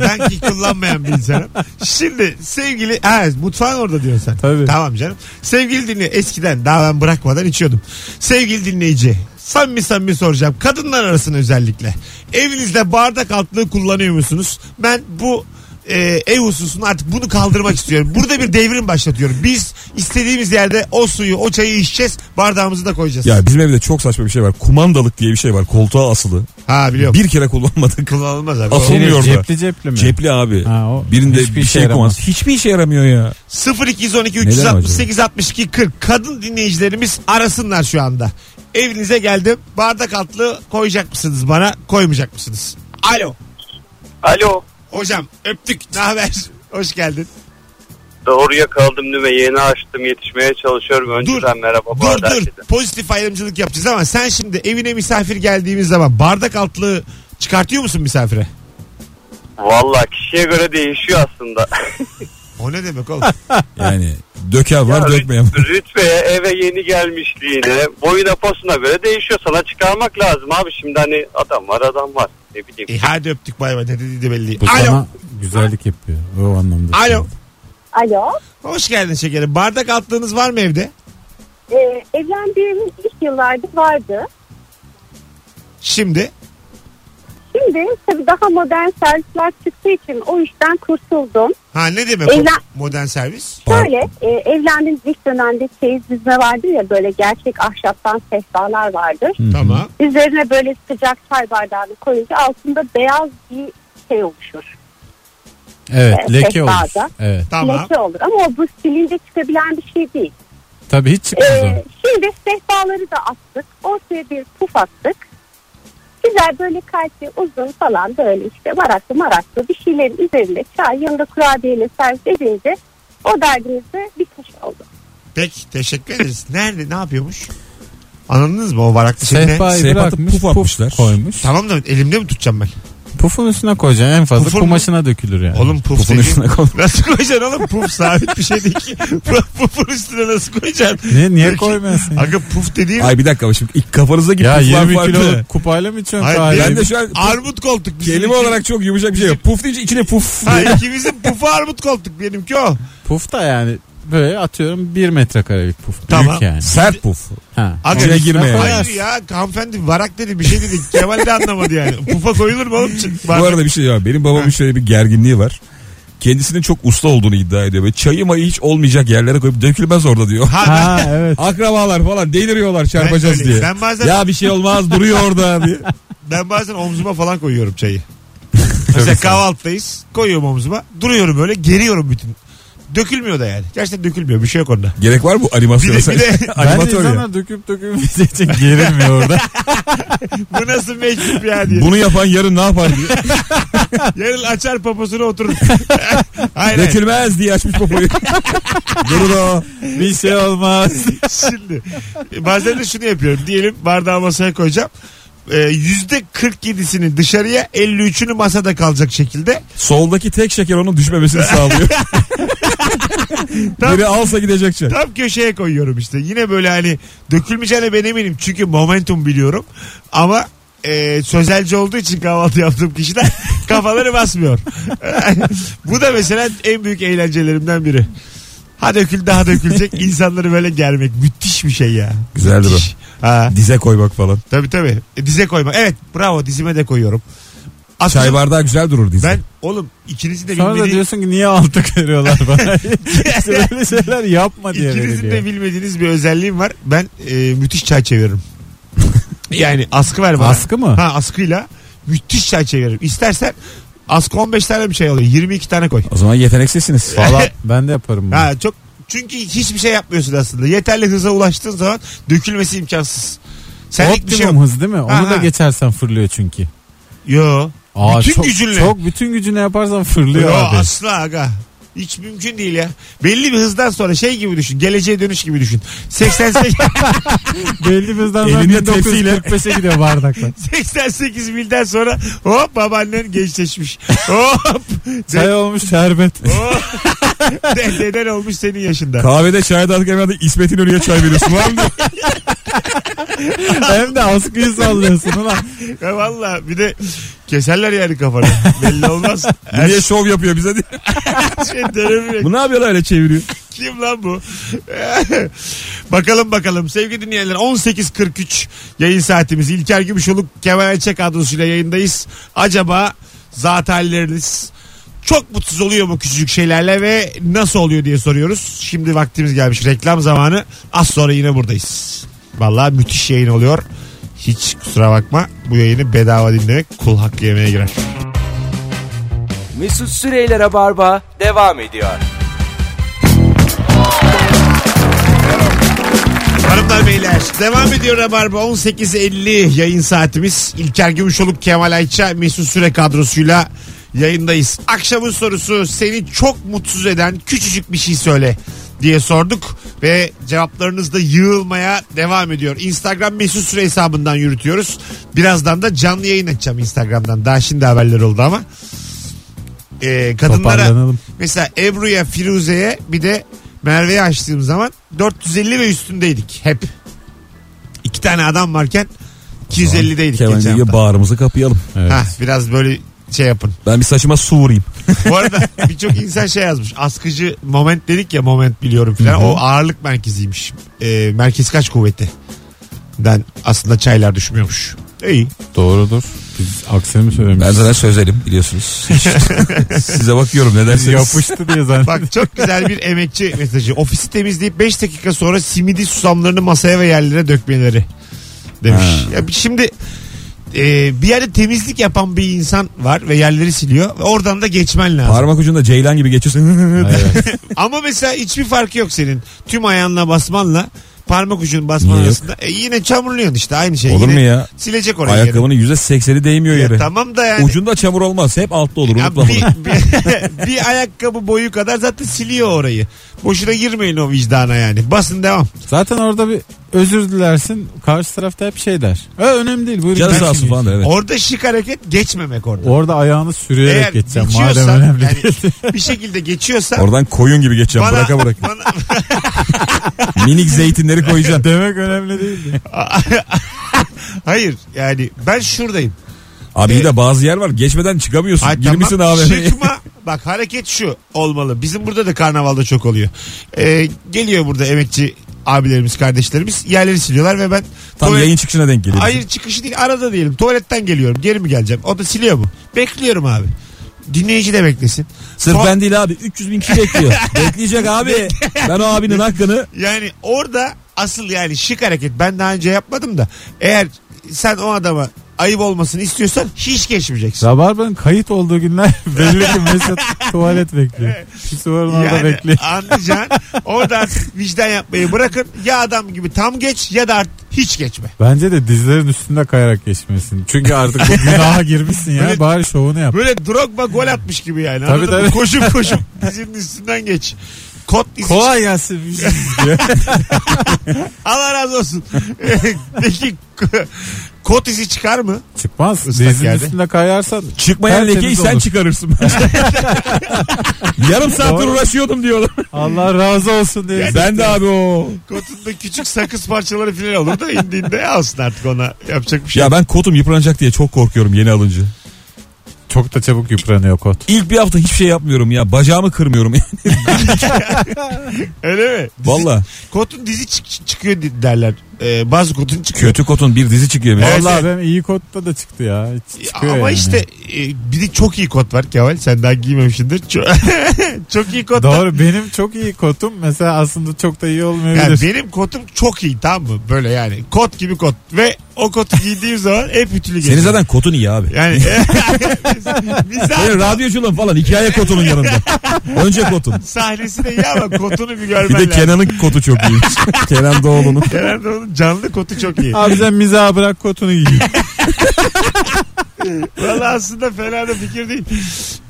Ben ki kullanmayan bir insanım. Şimdi sevgili ha, mutfağın orada diyorsun sen. Tabii. Tamam canım. Sevgili dinleyici eskiden daha ben bırakmadan içiyordum. Sevgili dinleyici samimi samimi soracağım. Kadınlar arasında özellikle. Evinizde bardak altlığı kullanıyor musunuz? Ben bu e, ev hususunu artık bunu kaldırmak istiyorum. Burada bir devrim başlatıyorum. Biz istediğimiz yerde o suyu o çayı içeceğiz bardağımızı da koyacağız. Ya bizim evde çok saçma bir şey var. Kumandalık diye bir şey var. Koltuğa asılı. Ha biliyorum. Bir kere kullanmadık. Kullanılmaz abi. Asıl- Olmuyor da. cepli cepli mi? Cepli abi. Ha, o Birinde hiçbir bir şey koymaz. Hiçbir işe yaramıyor ya. 0212 Neden 368 62 40 kadın dinleyicilerimiz arasınlar şu anda. Evinize geldim. Bardak altlı koyacak mısınız bana? Koymayacak mısınız? Alo. Alo. Hocam öptük. Ne haber? Hoş geldin. Doğru yakaladım değil mi? Yeni açtım yetişmeye çalışıyorum. Önceden merhaba bu Dur dur. herkese. Pozitif ayrımcılık yapacağız ama sen şimdi evine misafir geldiğimiz zaman bardak altlığı çıkartıyor musun misafire? Valla kişiye göre değişiyor aslında. O ne demek oğlum? Yani döken var Ya, dökmeyen var. Rütbeye eve yeni gelmişliğine boyuna posuna göre değişiyor. Sana çıkarmak lazım abi. Şimdi hani adam var adam var. Ne bileyim. e hadi öptük bay bay. Ne dediği de belli. Bu Alo. sana güzellik yapıyor. O anlamda. Alo. Alo. Hoş geldin şekerim. Bardak altlığınız var mı evde? Ee, evlendiğimiz ilk yıllarda vardı. Şimdi. Şimdi tabii daha modern servisler çıktığı için o işten kurtuldum. Ha ne demek o Evlen- modern servis? Şöyle e, evlendiğimiz ilk dönemde çeyiz dizme vardır ya böyle gerçek ahşaptan sehpalar vardır. Tamam. Üzerine böyle sıcak çay bardağını koyunca altında beyaz bir şey oluşur. Evet Ee, leke olur. Evet. Tamam. Leke olur ama o bu silince çıkabilen bir şey değil. Tabii hiç çıkmaz. Ee, şimdi sehpaları da attık. Ortaya bir puf attık. Güzel böyle kalpli uzun falan böyle işte maraklı maraklı bir şeylerin üzerinde çay yanında kurabiyeyle servis edince o derdimizde bir taş oldu. Peki teşekkür ederiz. Nerede ne yapıyormuş? Anladınız mı o varaklı şey ne? Sehpayı Sehpatı bırakmış puf puf, atmışlar. koymuş. Tamam da elimde mi tutacağım ben? Pufun üstüne koyacaksın en fazla Pufun mu? kumaşına dökülür yani. Oğlum puf Pufun üstüne koy. Nasıl koyacaksın oğlum? Puf sabit bir şey değil ki. Pufun üstüne nasıl koyacaksın? Niye, niye koymuyorsun? ya? Aga puf dediğin Ay bir dakika şimdi ilk kafanızdaki Ya puflar 20 farklı. kilo kupayla mı içiyorsun Hayır, kahveyi? Ben de şu an armut koltuk. Bizim kelime iki- olarak çok yumuşak bir şey yok. Puf deyince içine puf. Ha, ikimizin pufu armut koltuk benimki o. Puf da yani böyle atıyorum 1 metrekarelik puf. Tamam. Büyük yani. Sert puf. Ha. Aga, yani. Hayır ya hanımefendi varak dedi bir şey dedi. Kemal de anlamadı yani. Pufa koyulur mu oğlum? Bu arada bir şey var. Benim babamın şöyle bir gerginliği var. Kendisinin çok usta olduğunu iddia ediyor. Böyle çayı mayı hiç olmayacak yerlere koyup dökülmez orada diyor. Ha, evet. Akrabalar falan deliriyorlar çarpacağız diye. ben bazen Ya bir şey olmaz duruyor orada diye. ben bazen omzuma falan koyuyorum çayı. Mesela kahvaltıdayız. Koyuyorum omzuma. Duruyorum öyle geriyorum bütün. Dökülmüyor da yani. Gerçekten dökülmüyor. Bir şey yok onda. Gerek var bu Bir animasyona. de, bir de Bence Animatör ya. insanlar döküp dökülmeyeceği için gerilmiyor orada. bu nasıl meczup ya diye. Bunu yapan yarın ne yapar diye. Yarın açar poposuna oturur. hayır, hayır. Dökülmez diye açmış popoyu. Durun o. Bir şey olmaz. Şimdi bazen de şunu yapıyorum. Diyelim bardağı masaya koyacağım. e, yüzde 47'sini dışarıya 53'ünü masada kalacak şekilde Soldaki tek şeker onun düşmemesini sağlıyor. Tam- Biri alsa gidecek çay. tam köşeye koyuyorum işte. Yine böyle hani dökülmeyeceğine ben eminim. Çünkü momentum biliyorum. Ama e, sözelci olduğu için kahvaltı yaptığım kişiler kafaları basmıyor. Bu da mesela en büyük eğlencelerimden biri. Ha dökül daha dökülecek insanları böyle germek müthiş bir şey ya. Güzeldir o. Müthiş. Ha, Dize koymak falan. tabii tabii. E, dize koyma. Evet bravo dizime de koyuyorum. Aslında Çay bardağı güzel durur dize. ben oğlum ikinizi de Sonra da bilmediğim, diyorsun ki niye altık veriyorlar bana. Hiç böyle şeyler yapma diye ikinizin de bilmediğiniz bir özelliğim var. Ben e, müthiş çay çeviririm. yani askı ver bana. Askı mı? Ha askıyla müthiş çay çeviririm. İstersen askı 15 tane bir şey alıyor. 22 tane koy. O zaman yeteneksizsiniz. Valla ben de yaparım bunu. Ha çok çünkü hiçbir şey yapmıyorsun aslında. Yeterli hıza ulaştığın zaman dökülmesi imkansız. Bir şey Optimum yok. hız değil mi? Onu Ha, da ha. geçersen fırlıyor çünkü. Yo. Aa, Bütün çok, gücünle. Çok bütün gücüne yaparsan fırlıyor Yo abi. asla aga. Hiç mümkün değil ya. Belli bir hızdan sonra şey gibi düşün. Geleceğe dönüş gibi düşün. 88 Belli bir hızdan sonra Elinde tepsiyle. 1945'e gidiyor bardaklar. 88 milden sonra hop babaannen gençleşmiş. Hop. Çay olmuş şerbet. Deden olmuş senin yaşında. Kahvede çayda artık hemen İsmet İnönü'ye çay veriyorsun. Var mı? Hem de askıyı sallıyorsun ulan. Ya valla bir de keserler yani kafanı. Belli olmaz. Her Niye şov yapıyor bize diye. şey dönemiyor. Bu ne yapıyor öyle çeviriyor? Kim lan bu? bakalım bakalım sevgili dinleyenler 18.43 yayın saatimiz İlker Gümüşoluk Kemal Ayça kadrosuyla yayındayız. Acaba zat halleriniz çok mutsuz oluyor mu küçücük şeylerle ve nasıl oluyor diye soruyoruz. Şimdi vaktimiz gelmiş reklam zamanı az sonra yine buradayız. Vallahi müthiş yayın oluyor. Hiç kusura bakma bu yayını bedava dinlemek kul hakkı yemeye girer. Mesut Süreyler'e barba devam ediyor. Hanımlar beyler devam ediyor Rabarba 18.50 yayın saatimiz İlker Gümüşoluk Kemal Ayça Mesut Süre kadrosuyla yayındayız. Akşamın sorusu seni çok mutsuz eden küçücük bir şey söyle diye sorduk ve cevaplarınız da yığılmaya devam ediyor. Instagram Mesut Süre hesabından yürütüyoruz. Birazdan da canlı yayın açacağım Instagram'dan. Daha şimdi haberler oldu ama. Ee, kadınlara. Mesela Ebru'ya, Firuze'ye bir de Merve'ye açtığım zaman 450 ve üstündeydik hep. İki tane adam varken 250'deydik Kemal hafta. bağrımızı kapayalım. Evet. Hah, biraz böyle şey yapın. Ben bir saçıma su vurayım. Bu arada birçok insan şey yazmış. Askıcı moment dedik ya moment biliyorum filan. O ağırlık merkeziymiş. Ee, merkez kaç kuvveti? Den aslında çaylar düşmüyormuş. İyi. Doğrudur. Biz aksini mi Ben söylemişiz? zaten sözelim biliyorsunuz. Size bakıyorum ne dersiniz? Yapıştı diye zannettim. Bak çok güzel bir emekçi mesajı. Ofisi temizleyip 5 dakika sonra simidi susamlarını masaya ve yerlere dökmeleri demiş. Ha. Ya şimdi e, bir yerde temizlik yapan bir insan var ve yerleri siliyor. Ve oradan da geçmen lazım. Parmak ucunda ceylan gibi geçiyorsun. Ama mesela hiçbir farkı yok senin. Tüm ayağınla basmanla parmak ucun basman Niye arasında. E, yine çamurluyorsun işte aynı şey. Olur Yine mu ya? Silecek orayı. Ayakkabının yüzde sekseni değmiyor gene. yere. Ya tamam da yani. Ucunda çamur olmaz. Hep altta olur. Ya Unutma bir, bir, bir ayakkabı boyu kadar zaten siliyor orayı. Boşuna girmeyin o vicdana yani. Basın devam. Zaten orada bir özür dilersin. Karşı tarafta hep şey der. E, önemli değil. Buyurun. Canı sağ olsun falan da evet. Orada şık hareket geçmemek orada. Orada ayağını sürüyerek Eğer geçeceğim. geçiyorsan, Madem önemli yani değil. bir şekilde geçiyorsa Oradan koyun gibi geçeceğim. bana, Bıraka bıraka. bana- Minik zeytinleri koyacaksın. Demek önemli değil. hayır yani ben şuradayım. Abi iyi de bazı yer var. Geçmeden çıkamıyorsun. Ay, Girmişsin tamam, AVM'ye. Çıkma. Bak hareket şu olmalı. Bizim burada da karnavalda çok oluyor. Ee, geliyor burada emekçi abilerimiz, kardeşlerimiz yerleri siliyorlar ve ben Tam tuvalet- yayın çıkışına denk geliyor. Hayır çıkışı değil arada diyelim. Tuvaletten geliyorum. Geri mi geleceğim? O da siliyor mu? Bekliyorum abi. Dinleyici de beklesin. Sırf Son- ben değil abi. 300 bin kişi bekliyor. Bekleyecek abi. Ben o abinin hakkını Yani orada asıl yani şık hareket ben daha önce yapmadım da eğer sen o adama ayıp olmasını istiyorsan hiç geçmeyeceksin. Rabarba'nın kayıt olduğu günler belli ki Mesut tuvalet bekliyor. Pisuvarın orada Yani bekliyor. anlayacaksın orada artık vicdan yapmayı bırakın ya adam gibi tam geç ya da artık hiç geçme. Bence de dizlerin üstünde kayarak geçmesin. Çünkü artık bu günaha girmişsin ya. Böyle- Bari şovunu yap. Böyle Drogba gol atmış gibi yani. Tabii, anladın mı? tabii. Koşup koşup dizinin üstünden geç. Kot izi Kolay gelsin. diye. Allah razı olsun. Peki kot izi çıkar mı? Çıkmaz. Denizin yerde. üstünde kayarsan Çıkmayan lekeyi sen olur. çıkarırsın. Yarım saattir Doğru. uğraşıyordum diyorlar. Allah razı olsun diye. ben de abi o. Kotunda küçük sakız parçaları falan olur da indiğinde alsın artık ona. Yapacak bir şey Ya ben kotum yıpranacak diye çok korkuyorum yeni alınca. Çok da çabuk yıpranıyor kot. İlk bir hafta hiçbir şey yapmıyorum ya. Bacağımı kırmıyorum. Öyle mi? Valla. Kotun dizi çık- çıkıyor derler. Ee, bazı kotun çıkıyor. Kötü kotun bir dizi çıkıyor. Evet, Vallahi evet. benim iyi kotta da çıktı ya. Çıkıyor Ama yani. işte e, bir de çok iyi kot var Kemal. Sen daha giymemişsindir. Çok, çok iyi kot. Doğru benim çok iyi kotum mesela aslında çok da iyi olmayabilir. Yani benim kotum çok iyi tamam mı? Böyle yani kot gibi kot. Ve o kotu giydiğim zaman hep ütülü geziyor. Senin zaten kotun iyi abi. Yani biz Senin radyoculuğun falan hikaye kotunun yanında. Önce kotun. sahnesi de iyi ama kotunu bir görmen Bir de lazım. Kenan'ın kotu çok iyi. Kenan Doğulu'nun. Kenan Canlı kotu çok iyi. Abi sen mizah bırak kotunu giy. Valla aslında fena da fikir değil.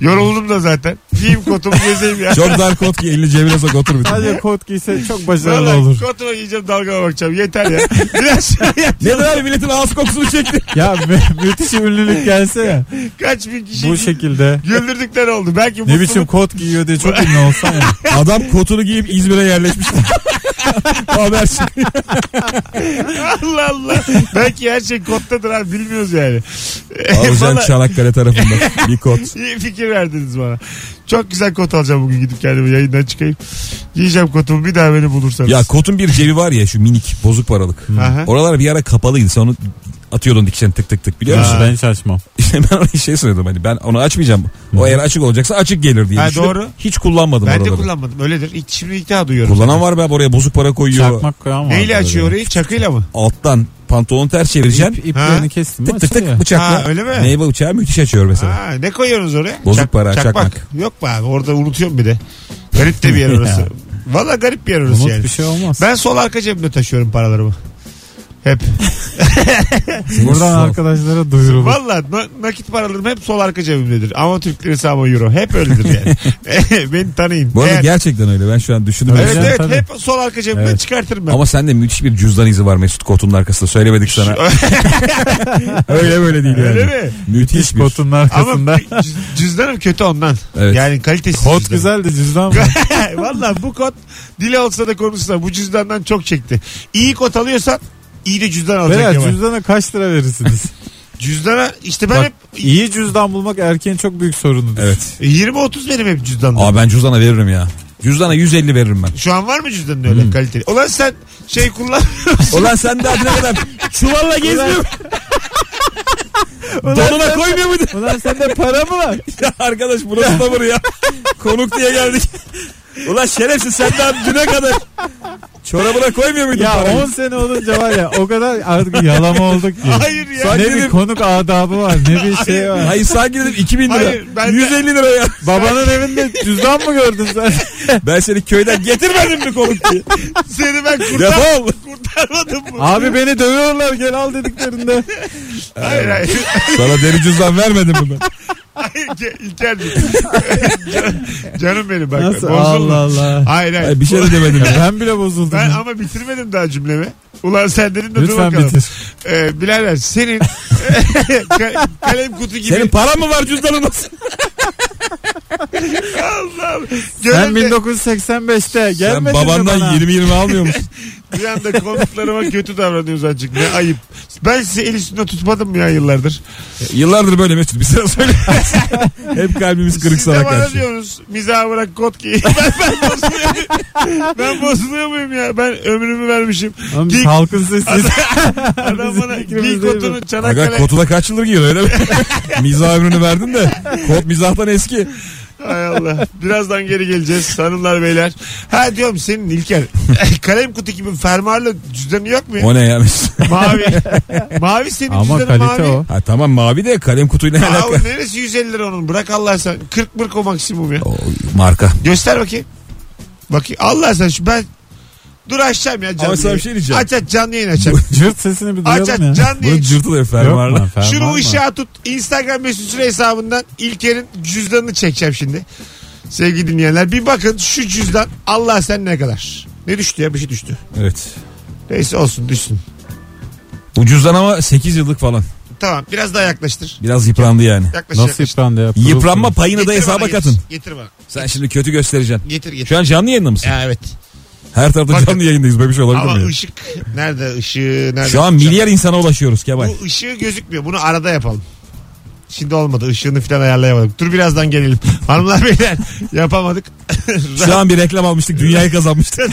Yoruldum da zaten. Giyeyim kotumu gezeyim ya. Çok dar kot ki elini cebine sok otur bir tane. Sadece kot giyse çok başarılı Valla olur. kotuma giyeceğim dalgama bakacağım. Yeter ya. Biraz yap. Neden abi milletin ağız kokusunu çekti? Ya mü- müthiş ünlülük gelse ya. Kaç bin kişi Bu şekilde. güldürdükler oldu. Belki Ne mutluluk- biçim kot giyiyor diye çok ünlü olsan ya. Adam kotunu giyip İzmir'e yerleşmiş. Haber çıkıyor. Allah Allah. Belki her şey kottadır abi bilmiyoruz yani. Alcan Valla Çanakkale tarafında bir kot. iyi fikir verdiniz bana. Çok güzel kot alacağım bugün gidip kendime yayından çıkayım. Giyeceğim kotumu bir daha beni bulursanız. Ya kotun bir cebi var ya şu minik bozuk paralık. Aha. Oralar bir ara kapalıydı. Sen onu atıyordun dikişen tık tık tık biliyor musun? Ha. Ben hiç açmam. İşte ben oraya şey söyledim hani ben onu açmayacağım. O eğer açık olacaksa açık gelir diye Ha, düşünüp doğru. hiç kullanmadım ben de oraları. kullanmadım. Öyledir. İlk, şimdi ilk daha duyuyorum. Kullanan var be oraya bozuk para koyuyor. Çakmak koyan var. Neyle açıyor orayı? Çakıyla mı? Alttan pantolonu ters çevireceksin. İp, iplerini Ha. kestim mi Tık tık açılıyor. tık bıçakla. Ha, öyle mi? Meyve bıçağı müthiş açıyor mesela. Ha, ne koyuyorsunuz oraya? Bozuk para, çakmak. Yok be abi orada unutuyorum bir de. Garip de bir yer orası. Valla garip bir yer orası Umut yani. bir şey olmaz. Ben sol arka cebimde taşıyorum paralarımı. Hep. Buradan arkadaşlara duyurulur. Valla na- nakit paralarım hep sol arka cebimdedir. Ama Türk lirası ama euro. Hep öyledir yani. Beni tanıyın. Bu arada Eğer- gerçekten öyle. Ben şu an düşündüm. Evet Tabii evet canım, hep sol arka cebimden Evet. çıkartırım ben. Ama sende müthiş bir cüzdan izi var Mesut kotunun arkasında. Söylemedik sana. öyle böyle değil yani. Öyle mi? Müthiş bir. Kotun Ama arkasında. cüz- cüzdanım kötü ondan. Evet. Yani kalitesiz Kot cüzdanım. güzel de cüzdan mı? Valla bu kot dili olsa da konuşsa bu cüzdandan çok çekti. İyi kot alıyorsan iyi de cüzdan alacak Beyler Kemal. cüzdana kaç lira verirsiniz? Cüzdana işte ben Bak, hep iyi cüzdan bulmak erkeğin çok büyük sorunudur. Evet. 20-30 benim hep cüzdanım. Aa ben cüzdana veririm ya. Cüzdana 150 veririm ben. Şu an var mı cüzdanın öyle Hmm. kaliteli? Ulan sen şey kullan. Ulan sen daha ne kadar çuvalla gezmiyor Donuna koymuyor muydun? Ulan sende para mı var? ya arkadaş burası da buraya. Konuk diye geldik. Ulan şerefsiz sen daha düne kadar çorabına koymuyor muydun ya parayı? 10 sene olunca var ya o kadar artık yalama olduk ki. Hayır ya. ne bir konuk adabı var ne bir şey var. Hayır sanki dedim 2000 lira. Hayır, ben de- 150 lira ya. Babanın evinde cüzdan mı gördün sen? Ben seni köyden getirmedim mi konuk diye. Seni ben kurtar, Defol. kurtarmadım mı? Abi beni dövüyorlar gel al dediklerinde. Hayır hayır. Sana deri cüzdan vermedim bunu. Hayır Ge- İlker'cim. Can- Canım benim bak. Nasıl? bozulma. Allah Allah. Hayır hayır. Bir şey de demedim ya. Ben bile bozuldum. Ben ya. ama bitirmedim daha cümlemi. Ulan sen dedin de dur Lütfen bakalım. bitir. Ee, birader senin ka- kalem kutu gibi. Senin paran mı var cüzdanın nasıl? Allah Allah. Sen Gönlümde 1985'te Sen gelmedin mi babandan bana? 20-20 almıyor musun? Bir anda konuklarıma kötü davranıyoruz azıcık. Ne ayıp. Ben sizi el üstünde tutmadım mı ya yıllardır? Yıllardır böyle Mesut bir sıra söyle. Hep kalbimiz kırık Siz de sana bana karşı. diyorsunuz mizah bırak kot giy. Ben, ben, bozuluyor, ben bozuluyor muyum ya? Ben ömrümü vermişim. Oğlum biz halkın sesiyiz. Adam bana fikrimiz giy değil kotunu. Aga Çanakkale. kotuna kaç yıldır giyiyor öyle mi? mizah ömrünü verdin de. Kot mizahtan eski. Hay Allah. Birazdan geri geleceğiz hanımlar beyler. Ha diyorum senin İlker. Kalem kutu gibi fermuarlı cüzdanı yok mu ya? O ne ya? Mavi. mavi senin Ama cüzdanın kalite mavi. o. Ha tamam mavi de kalem kutuyla ne Aa, alaka? neresi 150 lira onun? Bırak Allah sen. 40 mırk o maksimum ya. O, marka. Göster bakayım. Bakayım. Allah sen şu ben Dur açacağım ya canlı Ama sana yayın. şey diyeceğim. Aç aç canlı yayın açacağım. Cırt sesini bir aç aç duyalım ya. canlı Bunu yayın. cırtılıyor Yok fermuarla. mu? Fermuar Şunu mı? ışığa tut. Instagram mesut süre hesabından İlker'in cüzdanını çekeceğim şimdi. Sevgili dinleyenler bir bakın şu cüzdan Allah sen ne kadar. Ne düştü ya bir şey düştü. Evet. Neyse olsun düşsün. Ucuzdan ama 8 yıllık falan. Tamam biraz daha yaklaştır. Biraz yıprandı yani. Yaklaş Nasıl yaklaş. yıprandı ya? Yıpranma payını da Getir hesaba bana, katın. Getir, getir bana. Sen şimdi kötü göstereceksin. Getir getir. Şu an canlı yayında mısın? Ya evet. Her tarafta Bakın. canlı yayındayız böyle bir şey olabilir Ama mi? ya? ışık nerede ışığı nerede? Şu an milyar insana ulaşıyoruz Kemal. Bu ışığı gözükmüyor. Bunu arada yapalım. Şimdi olmadı. Işığını falan ayarlayamadık. Dur birazdan gelelim. Hanımlar beyler yapamadık. Şu an bir reklam almıştık dünyayı kazanmıştık.